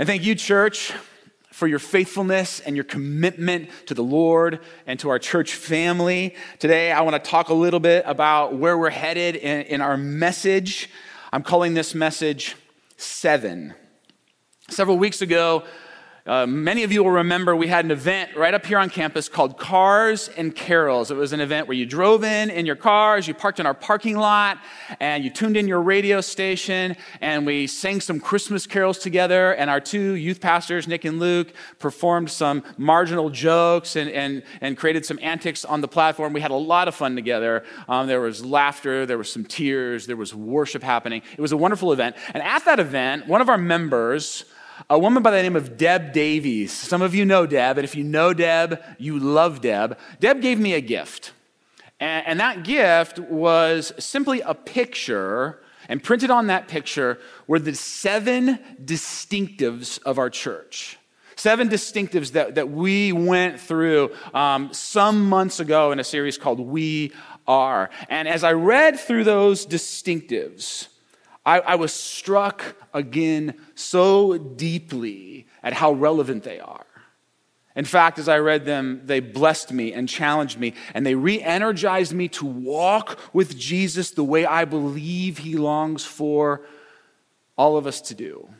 And thank you, church, for your faithfulness and your commitment to the Lord and to our church family. Today, I want to talk a little bit about where we're headed in, in our message. I'm calling this message Seven. Several weeks ago, uh, many of you will remember we had an event right up here on campus called Cars and Carols. It was an event where you drove in in your cars, you parked in our parking lot, and you tuned in your radio station, and we sang some Christmas carols together. And our two youth pastors, Nick and Luke, performed some marginal jokes and, and, and created some antics on the platform. We had a lot of fun together. Um, there was laughter, there was some tears, there was worship happening. It was a wonderful event. And at that event, one of our members, a woman by the name of Deb Davies. Some of you know Deb, and if you know Deb, you love Deb. Deb gave me a gift. And, that gift was simply a picture, and printed on that picture were the seven distinctives of our church. Seven distinctives that, that we went through um, some months ago in a series called We Are. And as I read through those distinctives, I, I was struck again so deeply at how relevant they are. In fact, as I read them, they blessed me and challenged me, and they re energized me to walk with Jesus the way I believe he longs for all of us to do.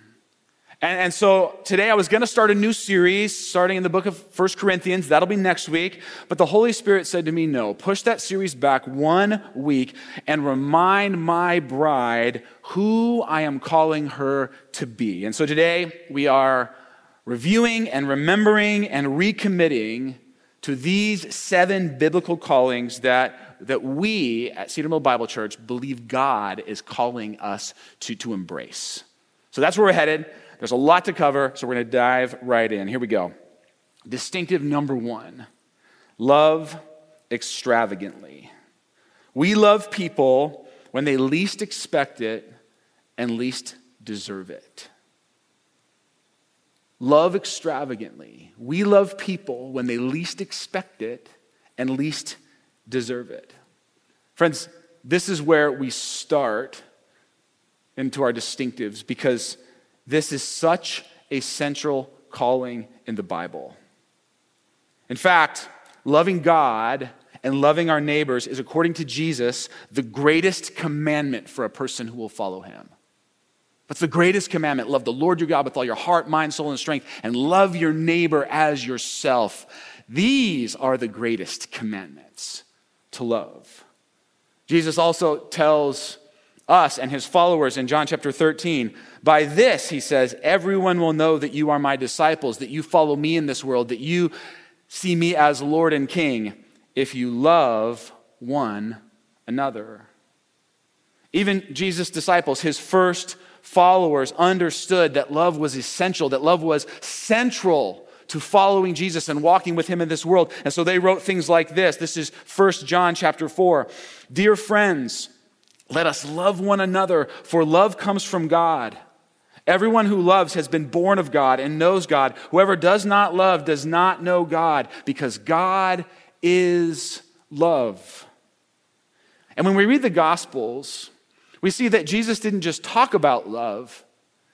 And, and so today I was going to start a new series starting in the book of First Corinthians. That'll be next week. But the Holy Spirit said to me, no, push that series back one week and remind my bride who I am calling her to be. And so today we are reviewing and remembering and recommitting to these seven biblical callings that, that we at Cedar Mill Bible Church believe God is calling us to, to embrace. So that's where we're headed. There's a lot to cover, so we're going to dive right in. Here we go. Distinctive number one love extravagantly. We love people when they least expect it and least deserve it. Love extravagantly. We love people when they least expect it and least deserve it. Friends, this is where we start into our distinctives because this is such a central calling in the Bible. In fact, loving God and loving our neighbors is, according to Jesus, the greatest commandment for a person who will follow him. What's the greatest commandment? Love the Lord your God with all your heart, mind, soul, and strength, and love your neighbor as yourself. These are the greatest commandments to love. Jesus also tells us and his followers in John chapter 13. By this, he says, everyone will know that you are my disciples, that you follow me in this world, that you see me as Lord and King, if you love one another. Even Jesus' disciples, his first followers, understood that love was essential, that love was central to following Jesus and walking with him in this world. And so they wrote things like this. This is 1 John chapter 4. Dear friends, let us love one another, for love comes from God. Everyone who loves has been born of God and knows God. Whoever does not love does not know God, because God is love. And when we read the Gospels, we see that Jesus didn't just talk about love,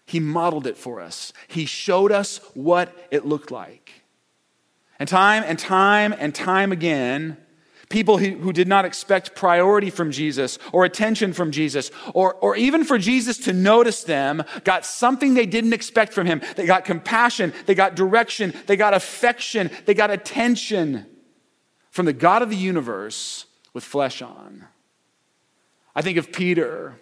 he modeled it for us. He showed us what it looked like. And time and time and time again, People who, who did not expect priority from Jesus or attention from Jesus or, or even for Jesus to notice them got something they didn't expect from him. They got compassion, they got direction, they got affection, they got attention from the God of the universe with flesh on. I think of Peter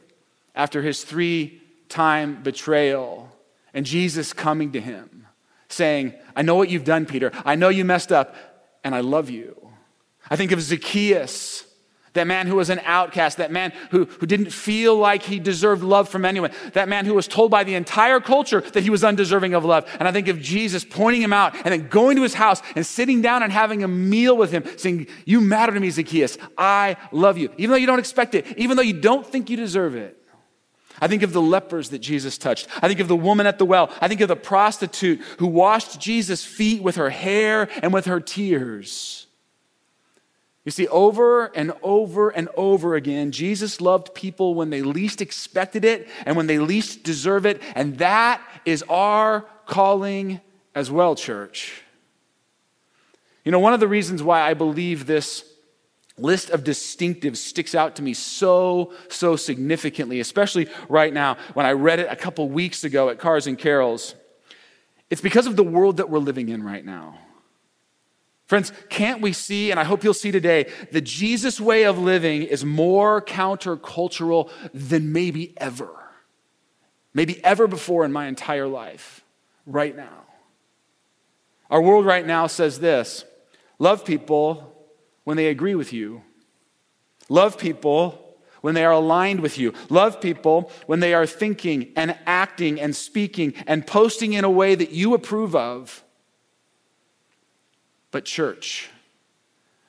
after his three time betrayal and Jesus coming to him saying, I know what you've done, Peter. I know you messed up, and I love you. I think of Zacchaeus, that man who was an outcast, that man who, who didn't feel like he deserved love from anyone, that man who was told by the entire culture that he was undeserving of love. And I think of Jesus pointing him out and then going to his house and sitting down and having a meal with him, saying, You matter to me, Zacchaeus. I love you. Even though you don't expect it, even though you don't think you deserve it. I think of the lepers that Jesus touched. I think of the woman at the well. I think of the prostitute who washed Jesus' feet with her hair and with her tears. You see, over and over and over again, Jesus loved people when they least expected it and when they least deserve it. And that is our calling as well, church. You know, one of the reasons why I believe this list of distinctives sticks out to me so, so significantly, especially right now when I read it a couple weeks ago at Cars and Carols. It's because of the world that we're living in right now. Friends, can't we see, and I hope you'll see today, the Jesus way of living is more countercultural than maybe ever. Maybe ever before in my entire life, right now. Our world right now says this love people when they agree with you. Love people when they are aligned with you. Love people when they are thinking and acting and speaking and posting in a way that you approve of. But, church,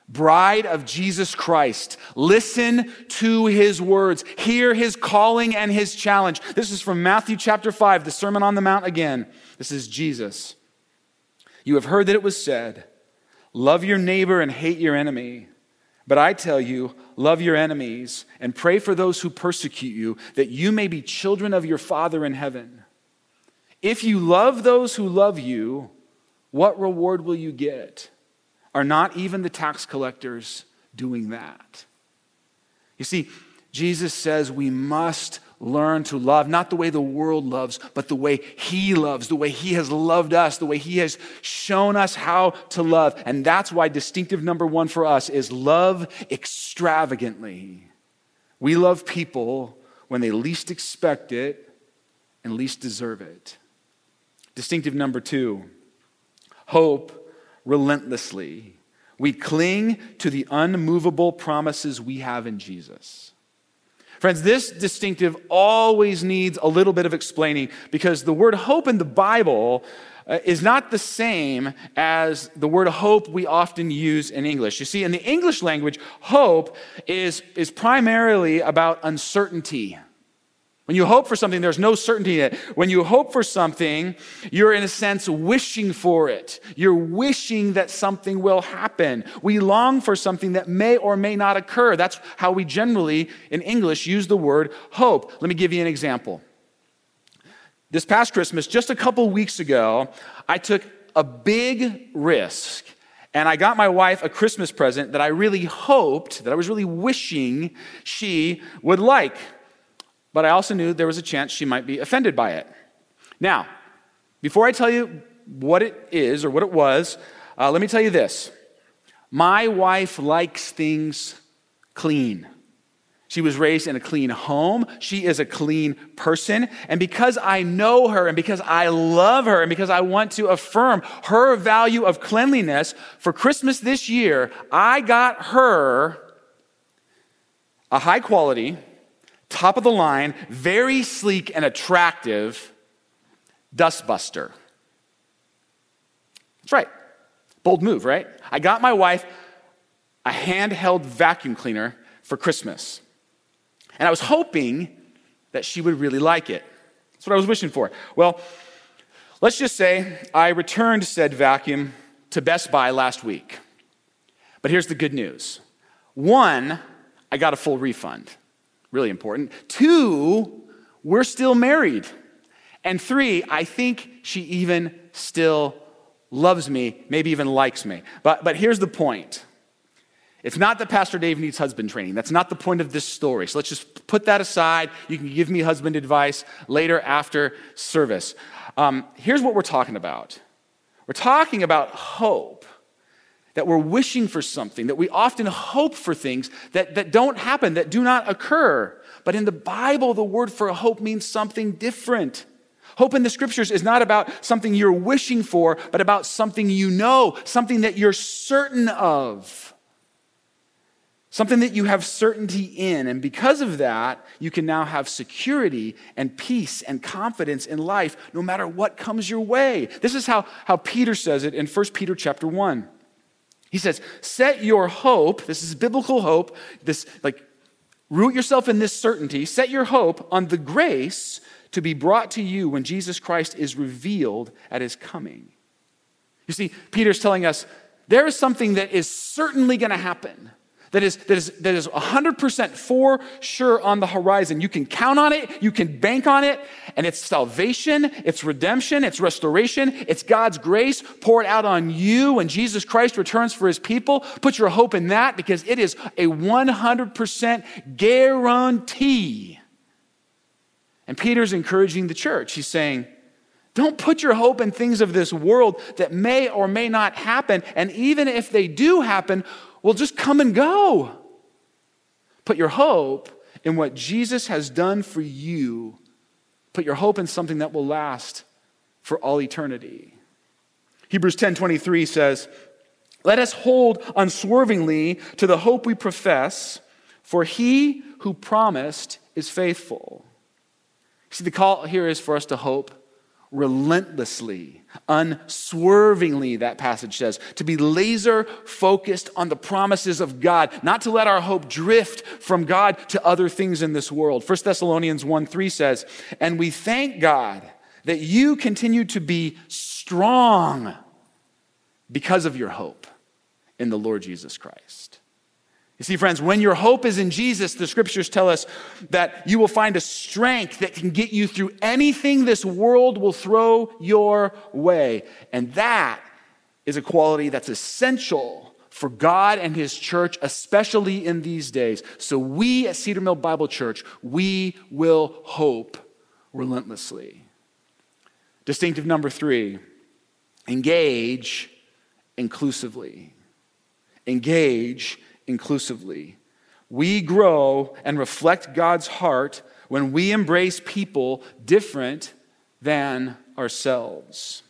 bride of Jesus Christ, listen to his words, hear his calling and his challenge. This is from Matthew chapter 5, the Sermon on the Mount again. This is Jesus. You have heard that it was said, Love your neighbor and hate your enemy. But I tell you, love your enemies and pray for those who persecute you, that you may be children of your Father in heaven. If you love those who love you, what reward will you get? Are not even the tax collectors doing that? You see, Jesus says we must learn to love, not the way the world loves, but the way He loves, the way He has loved us, the way He has shown us how to love. And that's why distinctive number one for us is love extravagantly. We love people when they least expect it and least deserve it. Distinctive number two hope relentlessly. We cling to the unmovable promises we have in Jesus. Friends, this distinctive always needs a little bit of explaining because the word hope in the Bible uh, is not the same as the word hope we often use in English. You see, in the English language, hope is, is primarily about uncertainty. When you hope for something, there's no certainty in it. When you hope for something, you're in a sense wishing for it. You're wishing that something will happen. We long for something that may or may not occur. That's how we generally, in English, use the word hope. Let me give you an example. This past Christmas, just a couple weeks ago, I took a big risk and I got my wife a Christmas present that I really hoped, that I was really wishing she would like but I also knew there was a chance she might be offended by it. Now, before I tell you what it is or what it was, uh, let me tell you this. My wife likes things clean. She was raised in a clean home. She is a clean person. And because I know her and because I love her and because I want to affirm her value of cleanliness, for Christmas this year, I got her a high quality, top of the line, very sleek and attractive dustbuster. That's right. Bold move, right? I got my wife a handheld vacuum cleaner for Christmas. And I was hoping that she would really like it. That's what I was wishing for. Well, let's just say I returned said vacuum to Best Buy last week. But here's the good news one, I got a full refund really important. Two, we're still married. And three, I think she even still loves me, maybe even likes me. But, but here's the point it's not that Pastor Dave needs husband training. That's not the point of this story. So let's just put that aside. You can give me husband advice later after service. Um, here's what we're talking about we're talking about hope that we're wishing for something, that we often hope for things that, that don't happen, that do not occur. But in the Bible, the word for hope means something different. Hope in the scriptures is not about something you're wishing for, but about something you know, something that you're certain of, something that you have certainty in. And because of that, you can now have security and peace and confidence in life no matter what comes your way. This is how, how Peter says it in 1 Peter chapter 1. He says, set your hope, this is biblical hope, this like root yourself in this certainty, set your hope on the grace to be brought to you when Jesus Christ is revealed at his coming. You see, Peter's telling us there is something that is certainly going to happen. That is, that is, that is 100% for sure on the horizon. You can count on it, you can bank on it, and it's salvation, it's redemption, it's restoration, it's God's grace poured out on you when Jesus Christ returns for his people. Put your hope in that because it is a 100% guarantee. And Peter's encouraging the church. He's saying, don't put your hope in things of this world that may or may not happen. And even if they do happen, will just come and go. Put your hope in what Jesus has done for you. Put your hope in something that will last for all eternity. Hebrews 10:23 says, "Let us hold unswervingly to the hope we profess, for he who promised is faithful." See, the call here is for us to hope relentlessly, unswervingly, that passage says, to be laser focused on the promises of God, not to let our hope drift from God to other things in this world. 1 Thessalonians 1 3 says, And we thank God that you continue to be strong because of your hope in the Lord Jesus Christ. You see, friends, when your hope is in Jesus, the scriptures tell us that you will find a strength that can get you through anything this world will throw your way. And that is a quality that's essential for God and His church, especially in these days. So, we at Cedar Mill Bible Church, we will hope relentlessly. Distinctive number three engage inclusively. Engage inclusively. We grow and reflect God's heart when we embrace people different than ourselves.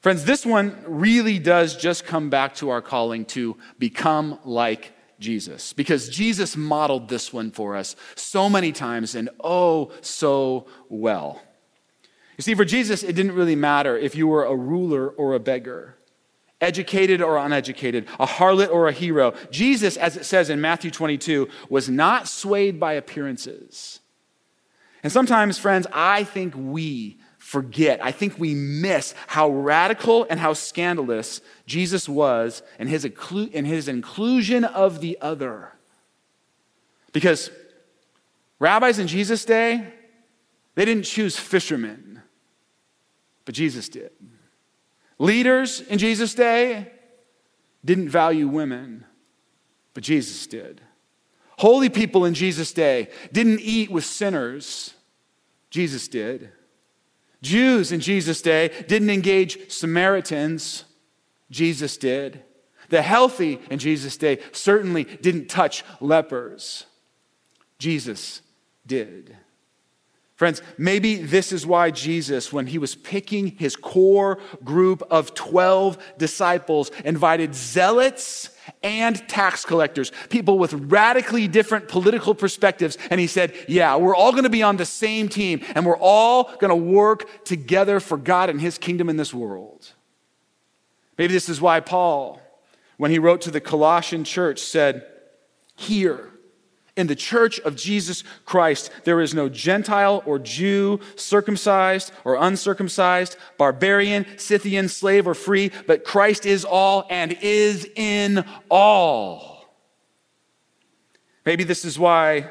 Friends, this one really does just come back to our calling to become like Jesus, because Jesus modeled this one for us so many times and oh so well. You see, for Jesus, it didn't really matter if you were a ruler or a beggar educated or uneducated, a harlot or a hero. Jesus, as it says in Matthew 22, was not swayed by appearances. And sometimes, friends, I think we forget, I think we miss how radical and how scandalous Jesus was in his, in his inclusion of the other. Because rabbis in Jesus' day, they didn't choose fishermen, but Jesus did. Leaders in Jesus' day didn't value women, but Jesus did. Holy people in Jesus' day didn't eat with sinners, Jesus did. Jews in Jesus' day didn't engage Samaritans, Jesus did. The healthy in Jesus' day certainly didn't touch lepers, Jesus did. Friends, maybe this is why Jesus, when he was picking his core group of 12 disciples, invited zealots and tax collectors, people with radically different political perspectives. And he said, Yeah, we're all going to be on the same team and we're all going to work together for God and his kingdom in this world. Maybe this is why Paul, when he wrote to the Colossian church, said, Here, in the church of Jesus Christ, there is no Gentile or Jew, circumcised or uncircumcised, barbarian, Scythian, slave or free, but Christ is all and is in all. Maybe this is why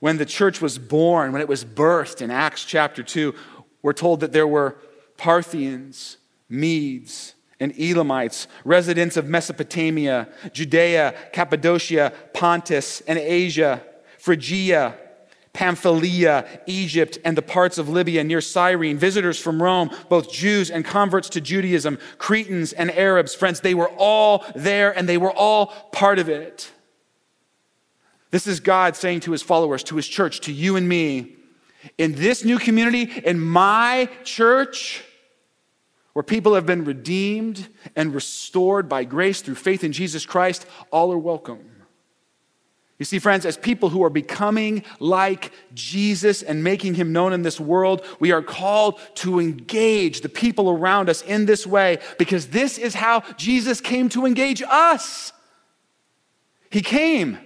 when the church was born, when it was birthed in Acts chapter 2, we're told that there were Parthians, Medes, and Elamites, residents of Mesopotamia, Judea, Cappadocia, Pontus, and Asia, Phrygia, Pamphylia, Egypt, and the parts of Libya near Cyrene, visitors from Rome, both Jews and converts to Judaism, Cretans and Arabs. Friends, they were all there and they were all part of it. This is God saying to his followers, to his church, to you and me, in this new community, in my church, where people have been redeemed and restored by grace through faith in Jesus Christ, all are welcome. You see, friends, as people who are becoming like Jesus and making him known in this world, we are called to engage the people around us in this way because this is how Jesus came to engage us. He came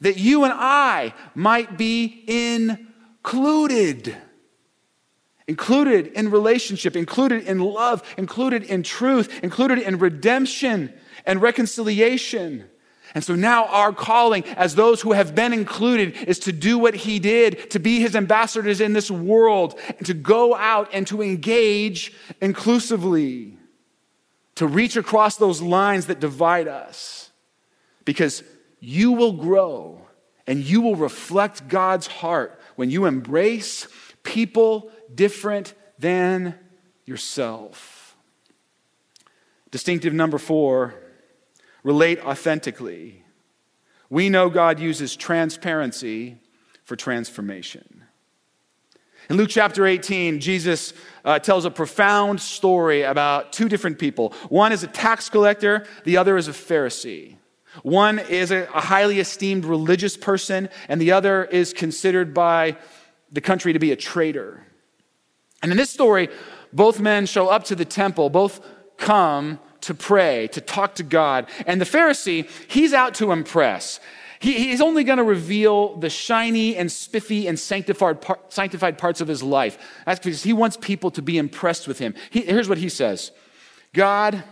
that you and I might be included included in relationship, included in love, included in truth, included in redemption and reconciliation. And so now our calling as those who have been included is to do what he did, to be his ambassadors in this world, and to go out and to engage inclusively, to reach across those lines that divide us. Because you will grow and you will reflect God's heart when you embrace people different than yourself. Distinctive number four relate authentically. We know God uses transparency for transformation. In Luke chapter 18, Jesus uh, tells a profound story about two different people. One is a tax collector, the other is a Pharisee. One is a, a highly esteemed religious person, and the other is considered by the country to be a traitor. And in this story, both men show up to the temple, both come to pray, to talk to God. And the Pharisee, he's out to impress. He, he's only going to reveal the shiny and spiffy and sanctified, par, sanctified parts of his life. That's because he wants people to be impressed with him. He, here's what he says God,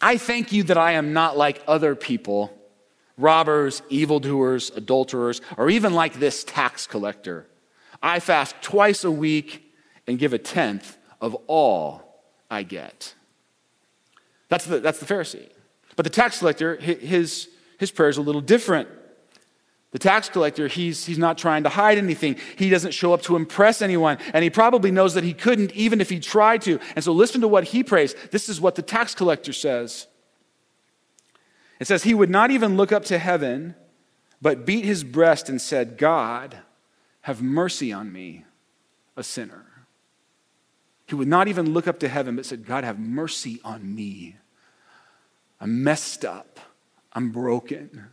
I thank you that I am not like other people, robbers, evildoers, adulterers, or even like this tax collector. I fast twice a week and give a tenth of all I get. That's the, that's the Pharisee. But the tax collector, his, his prayer is a little different. The tax collector, he's, he's not trying to hide anything. He doesn't show up to impress anyone. And he probably knows that he couldn't even if he tried to. And so listen to what he prays. This is what the tax collector says it says, He would not even look up to heaven, but beat his breast and said, God, have mercy on me, a sinner. He would not even look up to heaven, but said, God, have mercy on me. I'm messed up. I'm broken.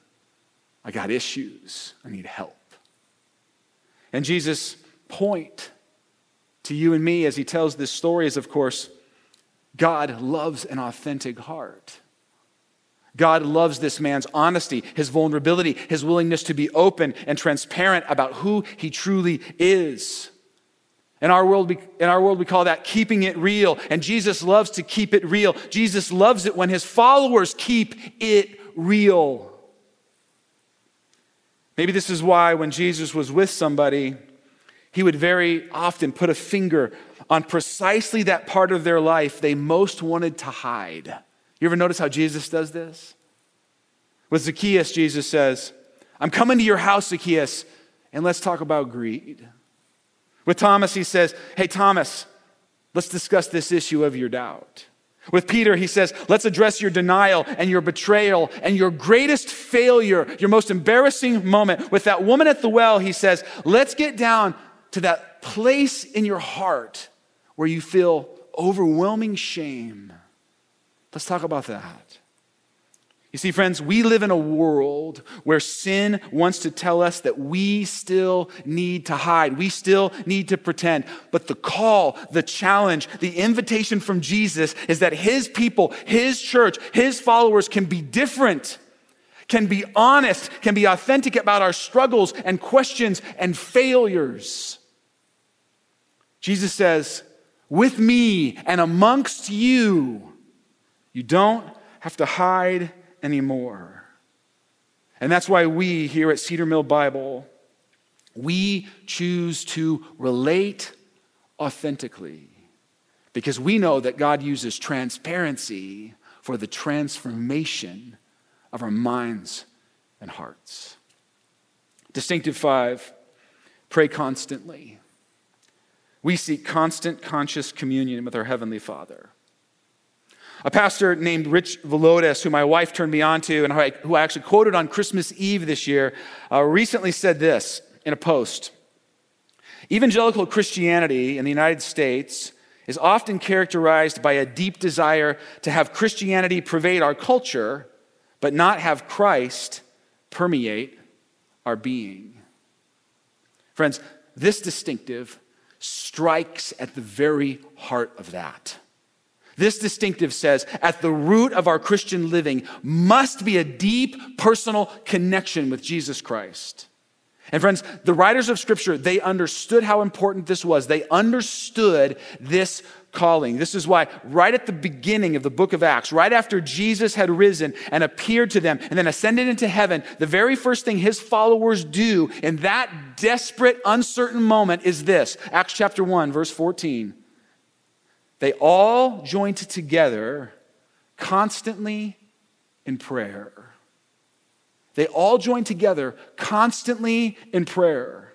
I got issues. I need help. And Jesus' point to you and me as he tells this story is, of course, God loves an authentic heart. God loves this man's honesty, his vulnerability, his willingness to be open and transparent about who he truly is. In our, world, in our world, we call that keeping it real. And Jesus loves to keep it real. Jesus loves it when his followers keep it real. Maybe this is why when Jesus was with somebody, he would very often put a finger on precisely that part of their life they most wanted to hide. You ever notice how Jesus does this? With Zacchaeus, Jesus says, I'm coming to your house, Zacchaeus, and let's talk about greed. With Thomas, he says, Hey, Thomas, let's discuss this issue of your doubt. With Peter, he says, Let's address your denial and your betrayal and your greatest failure, your most embarrassing moment. With that woman at the well, he says, Let's get down to that place in your heart where you feel overwhelming shame. Let's talk about that. You see, friends, we live in a world where sin wants to tell us that we still need to hide. We still need to pretend. But the call, the challenge, the invitation from Jesus is that his people, his church, his followers can be different, can be honest, can be authentic about our struggles and questions and failures. Jesus says, with me and amongst you, you don't have to hide anymore. And that's why we here at Cedar Mill Bible, we choose to relate authentically because we know that God uses transparency for the transformation of our minds and hearts. Distinctive five, pray constantly. We seek constant conscious communion with our Heavenly Father. A pastor named Rich Villodas, who my wife turned me on to and who I, who I actually quoted on Christmas Eve this year, uh, recently said this in a post Evangelical Christianity in the United States is often characterized by a deep desire to have Christianity pervade our culture, but not have Christ permeate our being. Friends, this distinctive strikes at the very heart of that. This distinctive says at the root of our Christian living must be a deep personal connection with Jesus Christ. And friends, the writers of Scripture, they understood how important this was. They understood this calling. This is why, right at the beginning of the book of Acts, right after Jesus had risen and appeared to them and then ascended into heaven, the very first thing his followers do in that desperate, uncertain moment is this Acts chapter 1, verse 14. They all joined together constantly in prayer. They all joined together constantly in prayer.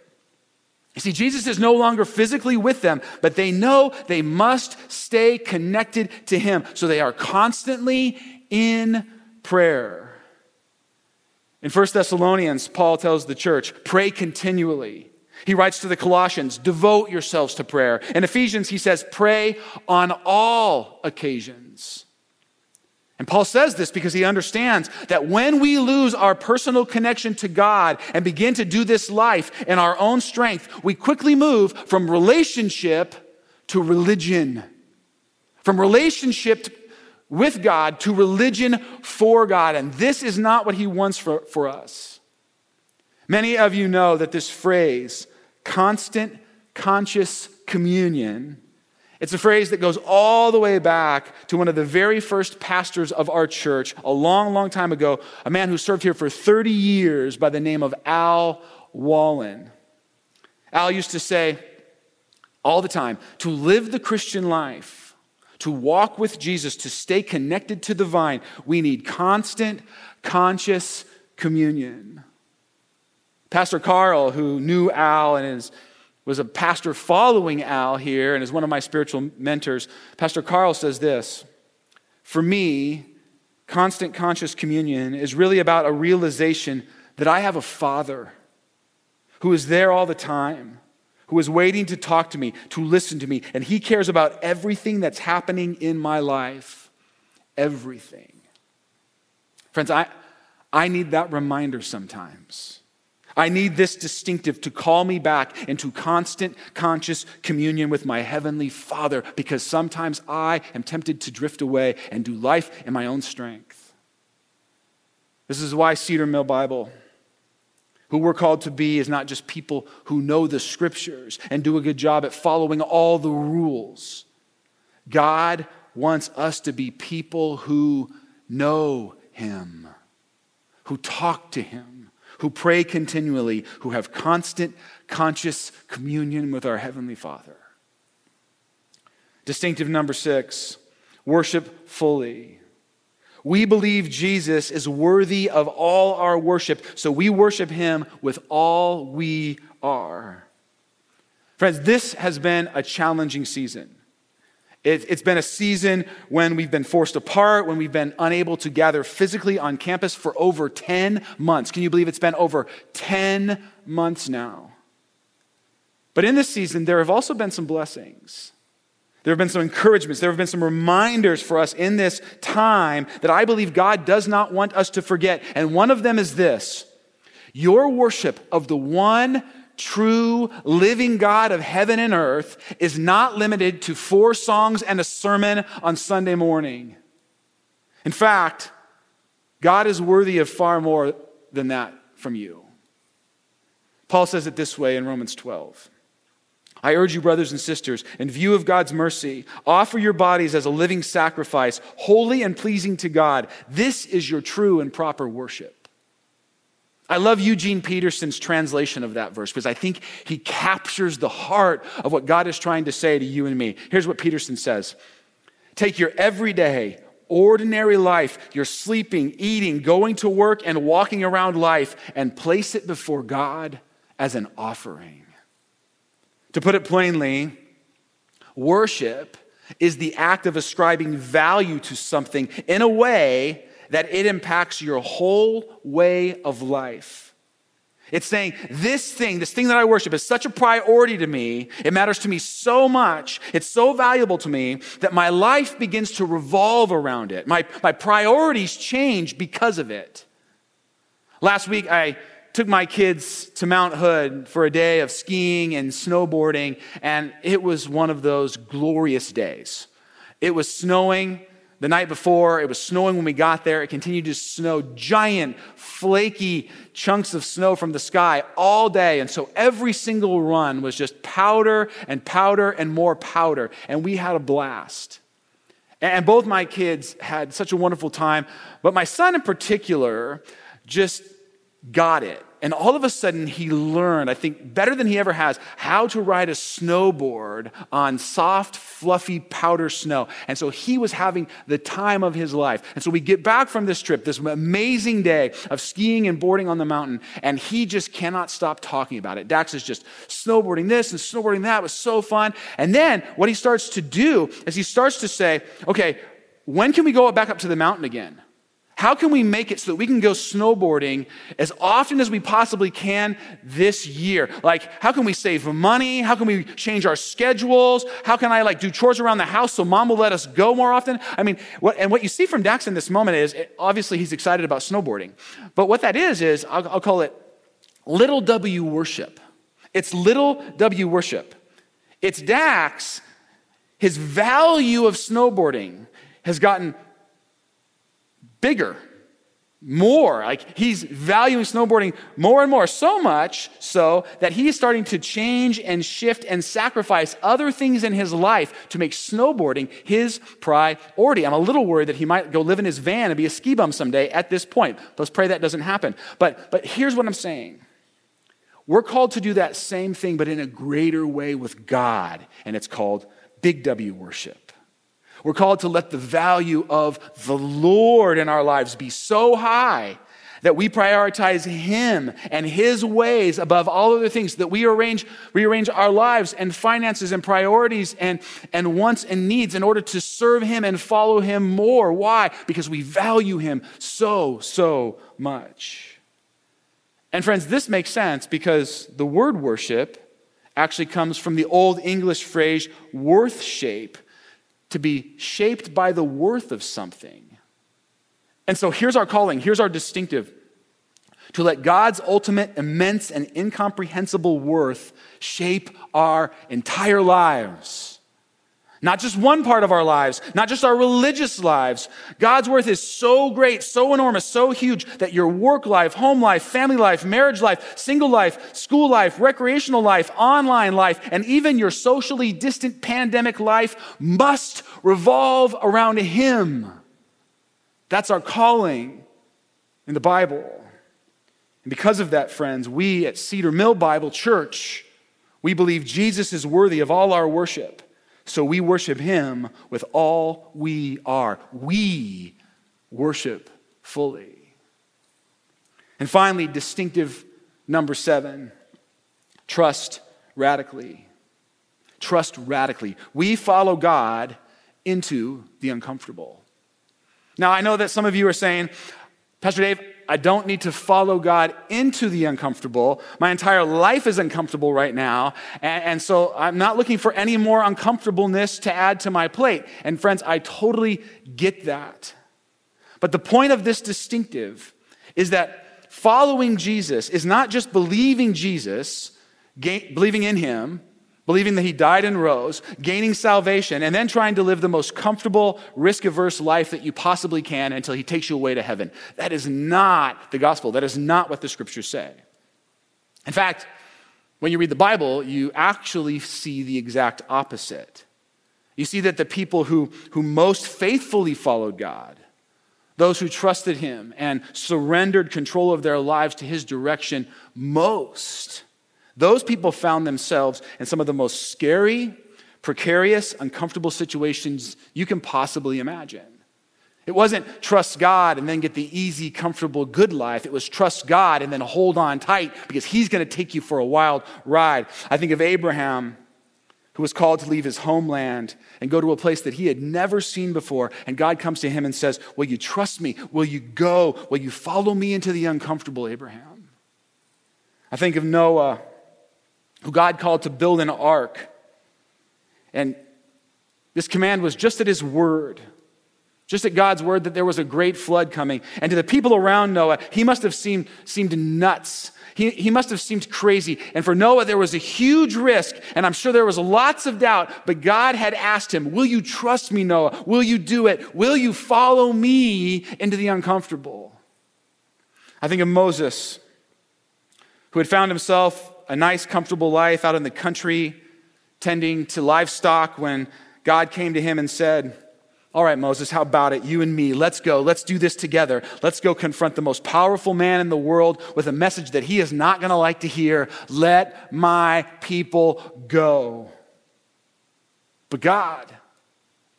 You see, Jesus is no longer physically with them, but they know they must stay connected to Him. So they are constantly in prayer. In 1 Thessalonians, Paul tells the church, pray continually. He writes to the Colossians, devote yourselves to prayer. In Ephesians, he says, pray on all occasions. And Paul says this because he understands that when we lose our personal connection to God and begin to do this life in our own strength, we quickly move from relationship to religion. From relationship with God to religion for God. And this is not what he wants for, for us. Many of you know that this phrase, constant conscious communion, it's a phrase that goes all the way back to one of the very first pastors of our church a long, long time ago, a man who served here for 30 years by the name of Al Wallen. Al used to say all the time to live the Christian life, to walk with Jesus, to stay connected to the vine, we need constant, conscious communion. Pastor Carl, who knew Al and is was a pastor following Al here and is one of my spiritual mentors. Pastor Carl says this For me, constant conscious communion is really about a realization that I have a father who is there all the time, who is waiting to talk to me, to listen to me, and he cares about everything that's happening in my life. Everything. Friends, I, I need that reminder sometimes. I need this distinctive to call me back into constant conscious communion with my heavenly Father because sometimes I am tempted to drift away and do life in my own strength. This is why Cedar Mill Bible, who we're called to be, is not just people who know the scriptures and do a good job at following all the rules. God wants us to be people who know Him, who talk to Him who pray continually, who have constant conscious communion with our Heavenly Father. Distinctive number six worship fully. We believe Jesus is worthy of all our worship, so we worship him with all we are. Friends, this has been a challenging season. It, has been a season when we've been forced apart, when we've been unable to gather physically on campus for over 10 months. Can you believe it's been over 10 months now? But in this season, there have also been some blessings. There have been some encouragements. There have been some reminders for us in this time that I believe God does not want us to forget. And one of them is this your worship of the one true living God of heaven and earth is not limited to four songs and a sermon on Sunday morning. In fact, God is worthy of far more than that from you. Paul says it this way in Romans 12. I urge you, brothers and sisters, in view of God's mercy, offer your bodies as a living sacrifice, holy and pleasing to God. This is your true and proper worship. I love Eugene Peterson's translation of that verse because I think he captures the heart of what God is trying to say to you and me. Here's what Peterson says Take your everyday, ordinary life, your sleeping, eating, going to work, and walking around life, and place it before God as an offering. To put it plainly, worship is the act of ascribing value to something in a way that it impacts your whole way of life. It's saying, this thing, this thing that I worship is such a priority to me. It matters to me so much. It's so valuable to me that my life begins to revolve around it. My, my priorities change because of it. Last week, I took my kids to Mount Hood for a day of skiing and snowboarding, and it was one of those glorious days. It was snowing the night before. It was snowing when we got there. It continued to snow, giant, flaky chunks of snow from the sky all day. And so every single run was just powder and powder and more powder. And we had a blast. And both my kids had such a wonderful time. But my son in particular just got it. And all of a sudden, he learned, I think better than he ever has, how to ride a snowboard on soft, fluffy powder snow. And so he was having the time of his life. And so we get back from this trip, this amazing day of skiing and boarding on the mountain, and he just cannot stop talking about it. Dax is just snowboarding this and snowboarding that. It was so fun. And then what he starts to do is he starts to say, okay, when can we go back up to the mountain again? How can we make it so that we can go snowboarding as often as we possibly can this year? Like, how can we save money? How can we change our schedules? How can I like do chores around the house so mom will let us go more often? I mean, what, and what you see from Dax in this moment is obviously he's excited about snowboarding. But what that is, is I'll, I'll call it little W worship. It's little W worship. It's Dax, his value of snowboarding has gotten bigger, more. Like he's valuing snowboarding more and more, so much so that he's starting to change and shift and sacrifice other things in his life to make snowboarding his priority. I'm a little worried that he might go live in his van and be a ski bum someday at this point. Let's pray that doesn't happen. But, but here's what I'm saying. We're called to do that same thing, but in a greater way with God, and it's called Big W worship. We're called to let the value of the Lord in our lives be so high that we prioritize Him and His ways above all other things, that we arrange, rearrange our lives and finances and priorities and, and wants and needs in order to serve Him and follow Him more. Why? Because we value Him so, so much. And friends, this makes sense because the word worship actually comes from the Old English phrase worth shape to be shaped by the worth of something. And so here's our calling, here's our distinctive to let God's ultimate, immense, and incomprehensible worth shape our entire lives. Not just one part of our lives, not just our religious lives. God's worth is so great, so enormous, so huge that your work life, home life, family life, marriage life, single life, school life, recreational life, online life, and even your socially distant pandemic life must revolve around Him. That's our calling in the Bible. And because of that, friends, we at Cedar Mill Bible Church, we believe Jesus is worthy of all our worship. So we worship him with all we are. We worship fully. And finally, distinctive number seven trust radically. Trust radically. We follow God into the uncomfortable. Now, I know that some of you are saying, Pastor Dave, I don't need to follow God into the uncomfortable. My entire life is uncomfortable right now. And, and, so I'm not looking for any more uncomfortableness to add to my plate. And friends, I totally get that. But the point of this distinctive is that following Jesus is not just believing Jesus, believing in him, believing that he died and rose, gaining salvation, and then trying to live the most comfortable, risk averse life that you possibly can until he takes you away to heaven. That is not the gospel. That is not what the scriptures say. In fact, when you read the Bible, you actually see the exact opposite. You see that the people who, who most faithfully followed God, those who trusted him and surrendered control of their lives to his direction most, those people found themselves in some of the most scary, precarious, uncomfortable situations you can possibly imagine. It wasn't trust God and then get the easy, comfortable, good life. It was trust God and then hold on tight because He's going to take you for a wild ride. I think of Abraham, who was called to leave his homeland and go to a place that he had never seen before. And God comes to him and says, Will you trust me? Will you go? Will you follow me into the uncomfortable, Abraham? I think of Noah who God called to build an ark. And this command was just at his word. just at God's word that there was a great flood coming. And to the people around Noah, he must have seemed, seemed nuts. He, he must have seemed crazy. And for Noah, there was a huge risk, and I'm sure there was lots of doubt, but God had asked him, Will you trust me, Noah? Will you do it? Will you follow me into the uncomfortable? I think of Moses, who had found himself a nice, comfortable life out in the country, tending to livestock, when God came to him and said, all right, Moses, how about it? You and me, let's go. Let's do this together. Let's go confront the most powerful man in the world with a message that he is not going to like to hear. Let my people go. But God,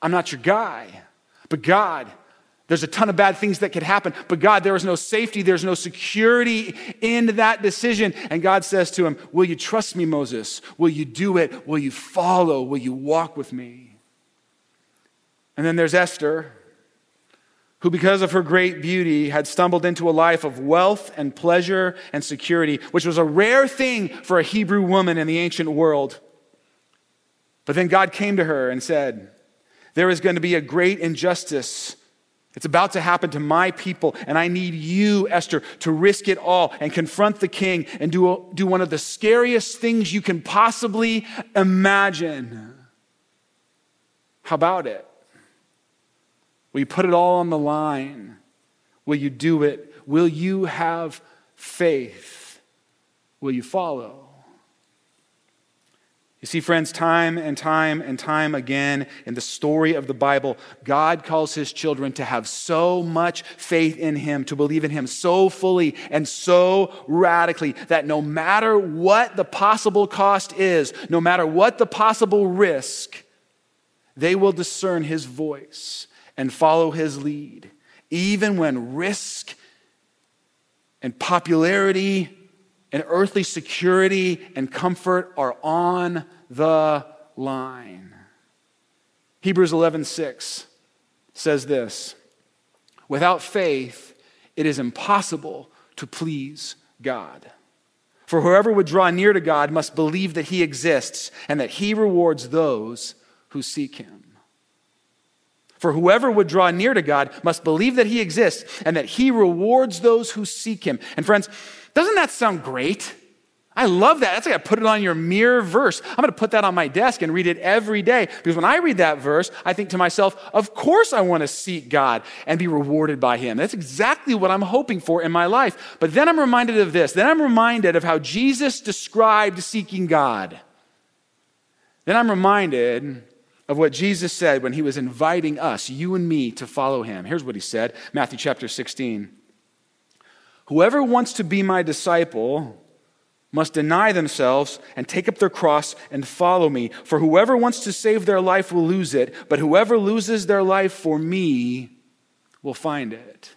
I'm not your guy. But God, there's a ton of bad things that could happen. But God, there is no safety, there's no security in that decision. And God says to him, Will you trust me, Moses? Will you do it? Will you follow? Will you walk with me? And then there's Esther, who, because of her great beauty, had stumbled into a life of wealth and pleasure and security, which was a rare thing for a Hebrew woman in the ancient world. But then God came to her and said, There is going to be a great injustice. It's about to happen to my people, and I need you, Esther, to risk it all and confront the king and do, do one of the scariest things you can possibly imagine. How about it? Will you put it all on the line? Will you do it? Will you have faith? Will you follow? You see, friends, time and time and time again in the story of the Bible, God calls his children to have so much faith in him, to believe in him so fully and so radically that no matter what the possible cost is, no matter what the possible risk, they will discern his voice and follow his lead, even when risk and popularity and earthly security and comfort are on the line. Hebrews 11:6 says this, without faith it is impossible to please God. For whoever would draw near to God must believe that he exists and that he rewards those who seek him. For whoever would draw near to God must believe that he exists and that he rewards those who seek him. And friends, doesn't that sound great? I love that. That's like I put it on your mirror verse. I'm going to put that on my desk and read it every day because when I read that verse, I think to myself, of course I want to seek God and be rewarded by him. That's exactly what I'm hoping for in my life. But then I'm reminded of this. Then I'm reminded of how Jesus described seeking God. Then I'm reminded of what Jesus said when he was inviting us, you and me, to follow him. Here's what he said Matthew chapter 16. Whoever wants to be my disciple must deny themselves and take up their cross and follow me. For whoever wants to save their life will lose it, but whoever loses their life for me will find it.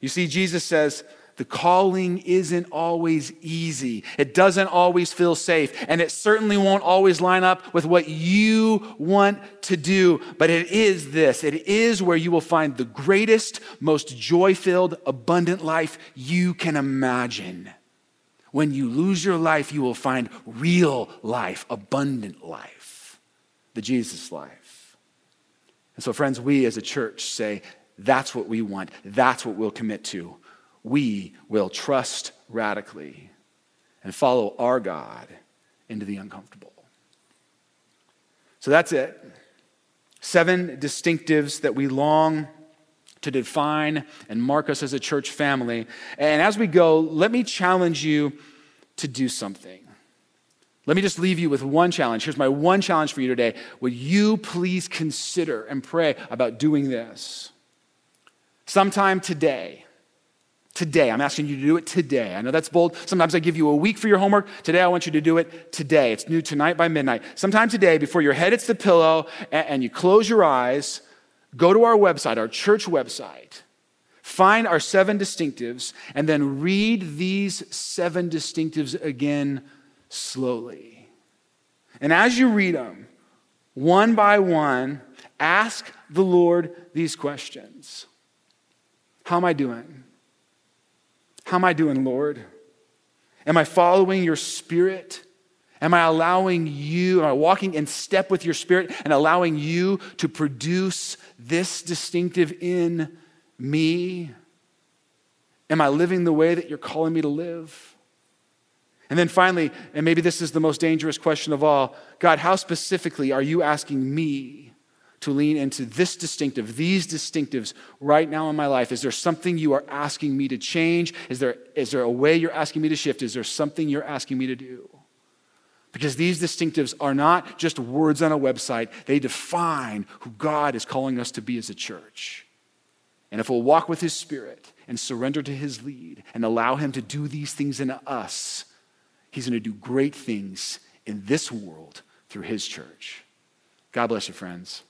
You see, Jesus says, the calling isn't always easy. It doesn't always feel safe. And it certainly won't always line up with what you want to do. But it is this it is where you will find the greatest, most joy filled, abundant life you can imagine. When you lose your life, you will find real life, abundant life, the Jesus life. And so, friends, we as a church say, that's what we want. That's what we'll commit to we will trust radically and follow our God into the uncomfortable. So that's it. Seven distinctives that we long to define and mark us as a church family. And as we go, let me challenge you to do something. Let me just leave you with one challenge. Here's my one challenge for you today. Would you please consider and pray about doing this? Sometime today, Today. I'm asking you to do it today. I know that's bold. Sometimes I give you a week for your homework. Today, I want you to do it today. It's new tonight by midnight. Sometime today, before your head hits the pillow and, you close your eyes, go to our website, our church website, find our seven distinctives, and then read these seven distinctives again slowly. And as you read them, one by one, ask the Lord these questions How am I doing? How am I doing, Lord? Am I following your spirit? Am I allowing you, am I walking in step with your spirit and allowing you to produce this distinctive in me? Am I living the way that you're calling me to live? And then finally, and maybe this is the most dangerous question of all God, how specifically are you asking me to lean into this distinctive, these distinctives right now in my life? Is there something you are asking me to change? Is there, is there a way you're asking me to shift? Is there something you're asking me to do? Because these distinctives are not just words on a website, they define who God is calling us to be as a church. And if we'll walk with His Spirit and surrender to His lead and allow Him to do these things in us, He's going to do great things in this world through His church. God bless you, friends.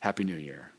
Happy New Year.